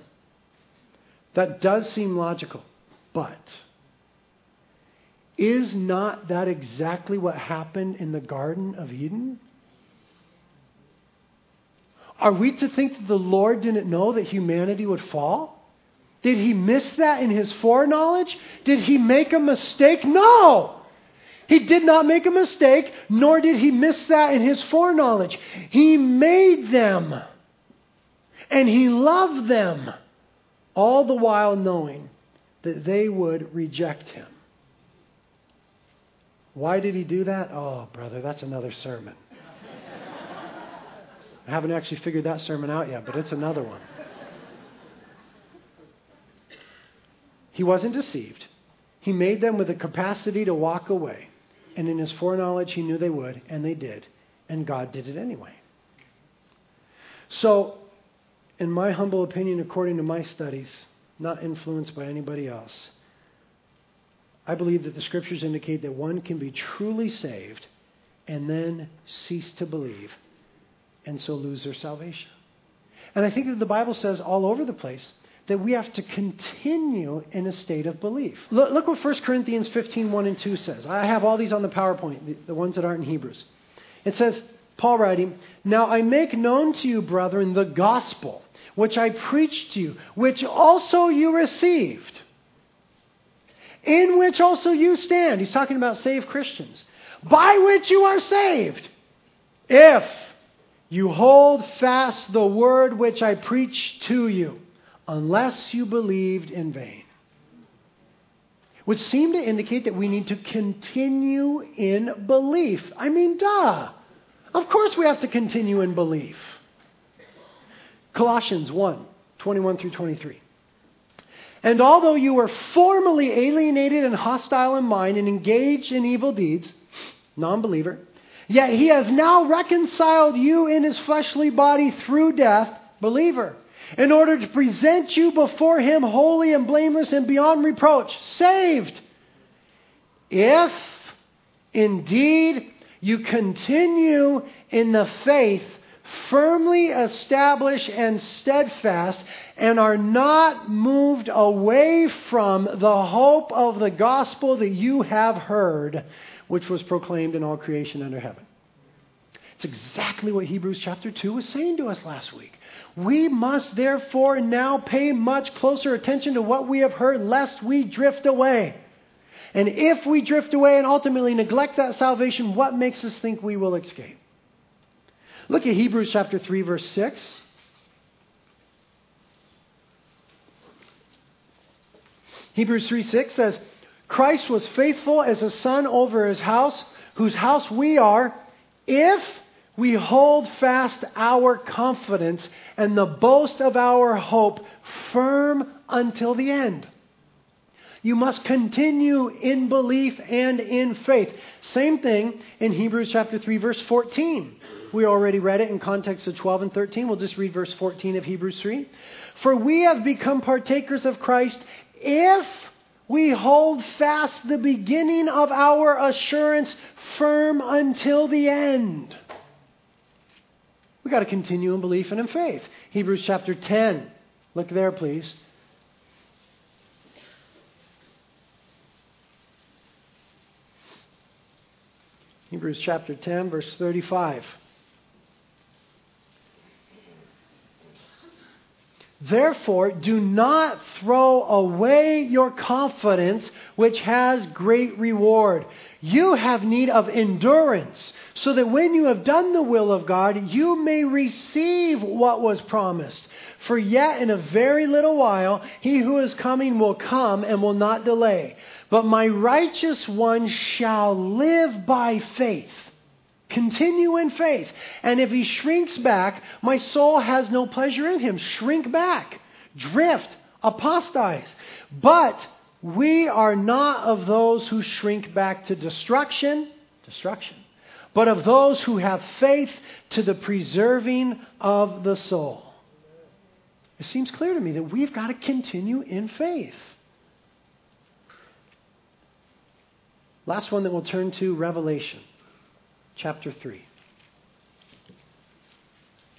That does seem logical. But is not that exactly what happened in the Garden of Eden? Are we to think that the Lord didn't know that humanity would fall? Did he miss that in his foreknowledge? Did he make a mistake? No! He did not make a mistake, nor did he miss that in his foreknowledge. He made them, and he loved them, all the while knowing that they would reject him. Why did he do that? Oh, brother, that's another sermon. I haven't actually figured that sermon out yet, but it's another one. He wasn't deceived. He made them with the capacity to walk away. And in his foreknowledge, he knew they would, and they did. And God did it anyway. So, in my humble opinion, according to my studies, not influenced by anybody else, I believe that the scriptures indicate that one can be truly saved and then cease to believe and so lose their salvation. And I think that the Bible says all over the place that we have to continue in a state of belief. Look, look what 1 Corinthians 15, 1 and 2 says. I have all these on the PowerPoint, the, the ones that aren't in Hebrews. It says, Paul writing, Now I make known to you, brethren, the gospel which I preached to you, which also you received, in which also you stand. He's talking about saved Christians, by which you are saved, if you hold fast the word which I preached to you unless you believed in vain. Which seem to indicate that we need to continue in belief. I mean, duh. Of course we have to continue in belief. Colossians 1 21 through 23. And although you were formerly alienated and hostile in mind and engaged in evil deeds, non believer, yet he has now reconciled you in his fleshly body through death, believer in order to present you before Him holy and blameless and beyond reproach, saved. If indeed you continue in the faith, firmly established and steadfast, and are not moved away from the hope of the gospel that you have heard, which was proclaimed in all creation under heaven. It's exactly what Hebrews chapter 2 was saying to us last week. We must therefore now pay much closer attention to what we have heard, lest we drift away. And if we drift away and ultimately neglect that salvation, what makes us think we will escape? Look at Hebrews chapter 3, verse 6. Hebrews 3 6 says, Christ was faithful as a son over his house, whose house we are, if we hold fast our confidence and the boast of our hope firm until the end. You must continue in belief and in faith. Same thing in Hebrews chapter 3 verse 14. We already read it in context of 12 and 13. We'll just read verse 14 of Hebrews 3. For we have become partakers of Christ if we hold fast the beginning of our assurance firm until the end. We've got to continue in belief and in faith. Hebrews chapter 10. Look there, please. Hebrews chapter 10, verse 35. Therefore, do not throw away your confidence, which has great reward. You have need of endurance, so that when you have done the will of God, you may receive what was promised. For yet in a very little while, he who is coming will come and will not delay. But my righteous one shall live by faith. Continue in faith. And if he shrinks back, my soul has no pleasure in him. Shrink back, drift, apostatize. But we are not of those who shrink back to destruction, destruction, but of those who have faith to the preserving of the soul. It seems clear to me that we've got to continue in faith. Last one that we'll turn to Revelation chapter 3.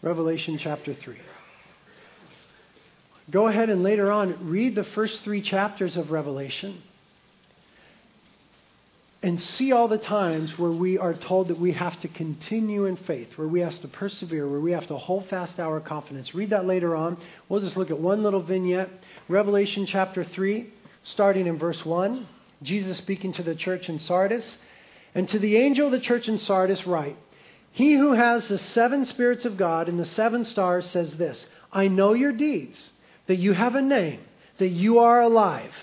Revelation chapter 3. Go ahead and later on read the first three chapters of Revelation. and see all the times where we are told that we have to continue in faith, where we have to persevere, where we have to hold fast our confidence. Read that later on. We'll just look at one little vignette. Revelation chapter 3, starting in verse 1. Jesus speaking to the church in Sardis. And to the angel of the church in Sardis, write He who has the seven spirits of God and the seven stars says this I know your deeds, that you have a name, that you are alive,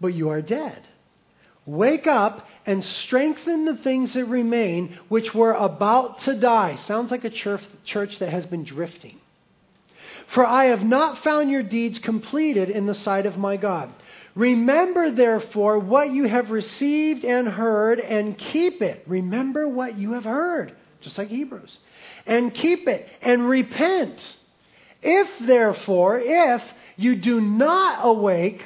but you are dead. Wake up and strengthen the things that remain, which were about to die. Sounds like a church that has been drifting. For I have not found your deeds completed in the sight of my God. Remember, therefore, what you have received and heard, and keep it. Remember what you have heard, just like Hebrews. And keep it, and repent. If, therefore, if you do not awake,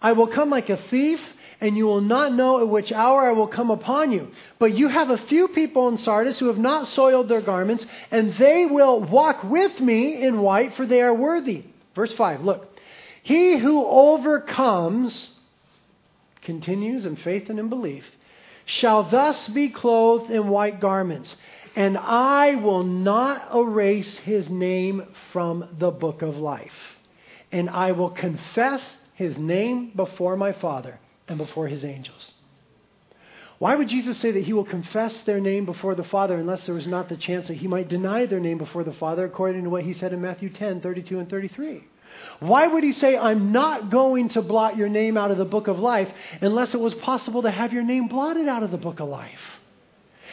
I will come like a thief and you will not know at which hour I will come upon you. But you have a few people in Sardis who have not soiled their garments, and they will walk with me in white, for they are worthy. Verse 5, look. He who overcomes, continues in faith and in belief, shall thus be clothed in white garments, and I will not erase his name from the book of life. And I will confess his name before my Father and before his angels. Why would Jesus say that he will confess their name before the Father unless there was not the chance that he might deny their name before the Father, according to what he said in Matthew 10 32 and 33? Why would he say, I'm not going to blot your name out of the book of life unless it was possible to have your name blotted out of the book of life?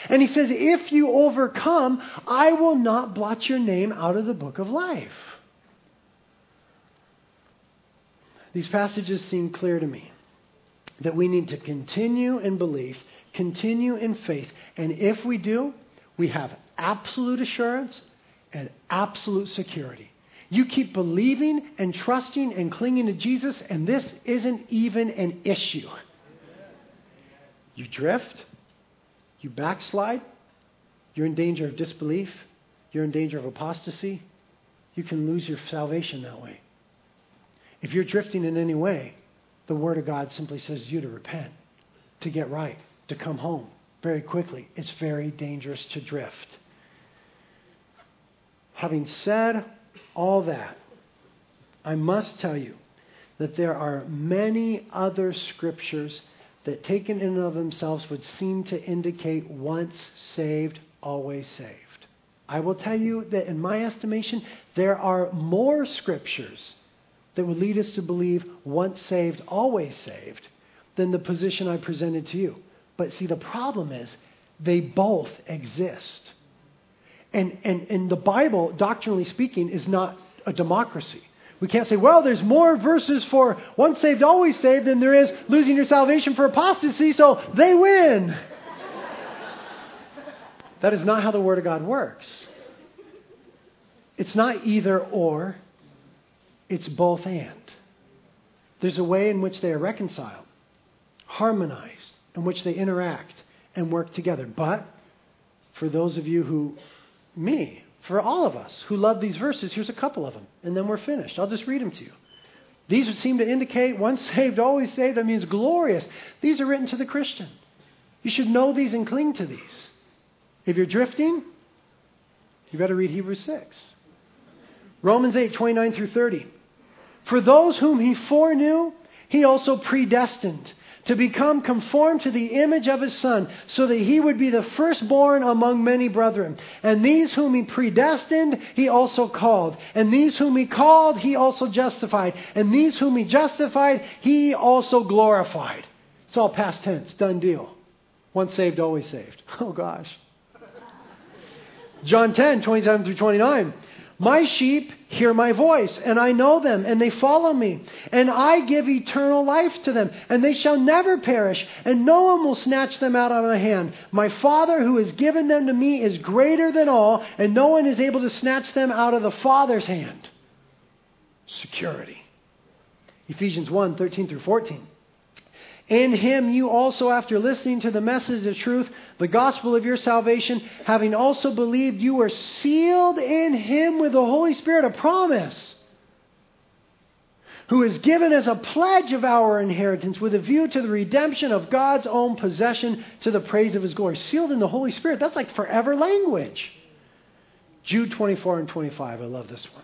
And he says, If you overcome, I will not blot your name out of the book of life. These passages seem clear to me that we need to continue in belief, continue in faith. And if we do, we have absolute assurance and absolute security. You keep believing and trusting and clinging to Jesus, and this isn't even an issue. You drift, you backslide, you're in danger of disbelief, you're in danger of apostasy. You can lose your salvation that way. If you're drifting in any way, the Word of God simply says you to repent, to get right, to come home very quickly. It's very dangerous to drift. Having said all that, I must tell you that there are many other scriptures that, taken in and of themselves, would seem to indicate once saved, always saved. I will tell you that, in my estimation, there are more scriptures that would lead us to believe once saved, always saved, than the position I presented to you. But see, the problem is they both exist. And, and, and the Bible, doctrinally speaking, is not a democracy. We can't say, well, there's more verses for once saved, always saved than there is losing your salvation for apostasy, so they win. that is not how the Word of God works. It's not either or, it's both and. There's a way in which they are reconciled, harmonized, in which they interact and work together. But for those of you who, me, for all of us who love these verses, here's a couple of them, and then we're finished. I'll just read them to you. These would seem to indicate once saved, always saved. That means glorious. These are written to the Christian. You should know these and cling to these. If you're drifting, you better read Hebrews 6. Romans 8, 29 through 30. For those whom he foreknew, he also predestined to become conformed to the image of his Son, so that he would be the firstborn among many brethren. And these whom he predestined, he also called. And these whom he called, he also justified. And these whom he justified, he also glorified. It's all past tense, done deal. Once saved, always saved. Oh gosh. John 10, 27 through 29. My sheep hear my voice, and I know them, and they follow me. And I give eternal life to them, and they shall never perish, and no one will snatch them out of my hand. My Father who has given them to me is greater than all, and no one is able to snatch them out of the Father's hand. Security. Ephesians 1 13 through 14. In him you also, after listening to the message of truth, the gospel of your salvation, having also believed, you were sealed in him with the Holy Spirit, a promise, who is given as a pledge of our inheritance with a view to the redemption of God's own possession to the praise of his glory. Sealed in the Holy Spirit. That's like forever language. Jude 24 and 25. I love this one.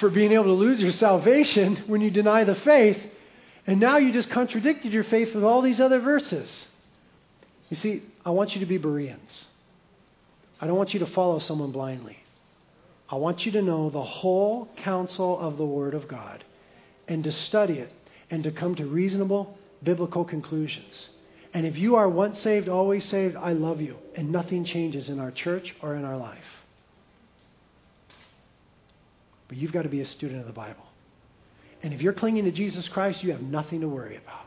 for being able to lose your salvation when you deny the faith, and now you just contradicted your faith with all these other verses. You see, I want you to be Bereans. I don't want you to follow someone blindly. I want you to know the whole counsel of the Word of God and to study it and to come to reasonable biblical conclusions. And if you are once saved, always saved, I love you. And nothing changes in our church or in our life. But you've got to be a student of the Bible. And if you're clinging to Jesus Christ, you have nothing to worry about.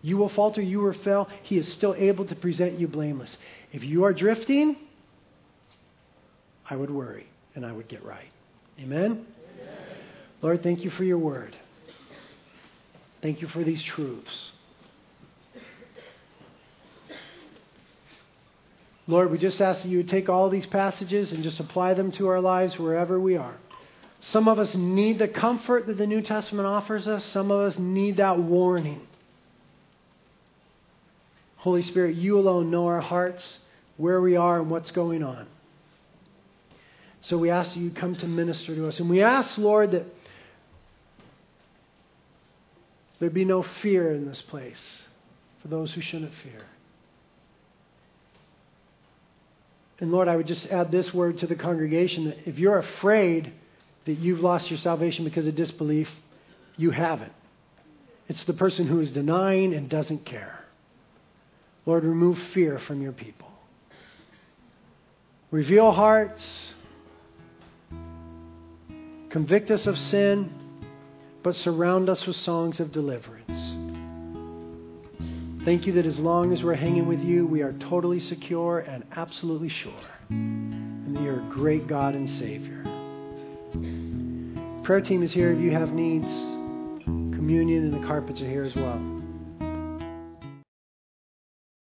You will falter, you will fail. He is still able to present you blameless. If you are drifting, I would worry and I would get right. Amen? Amen? Lord, thank you for your word. Thank you for these truths. Lord, we just ask that you would take all these passages and just apply them to our lives wherever we are. Some of us need the comfort that the New Testament offers us, some of us need that warning. Holy Spirit, you alone know our hearts, where we are, and what's going on. So we ask that you come to minister to us. And we ask, Lord, that there be no fear in this place for those who shouldn't fear. And Lord, I would just add this word to the congregation that if you're afraid, that you've lost your salvation because of disbelief, you haven't. It's the person who is denying and doesn't care. Lord, remove fear from your people. Reveal hearts. Convict us of sin, but surround us with songs of deliverance. Thank you that as long as we're hanging with you, we are totally secure and absolutely sure. And that you're a great God and Savior. Prayer team is here if you have needs. Communion and the carpets are here as well.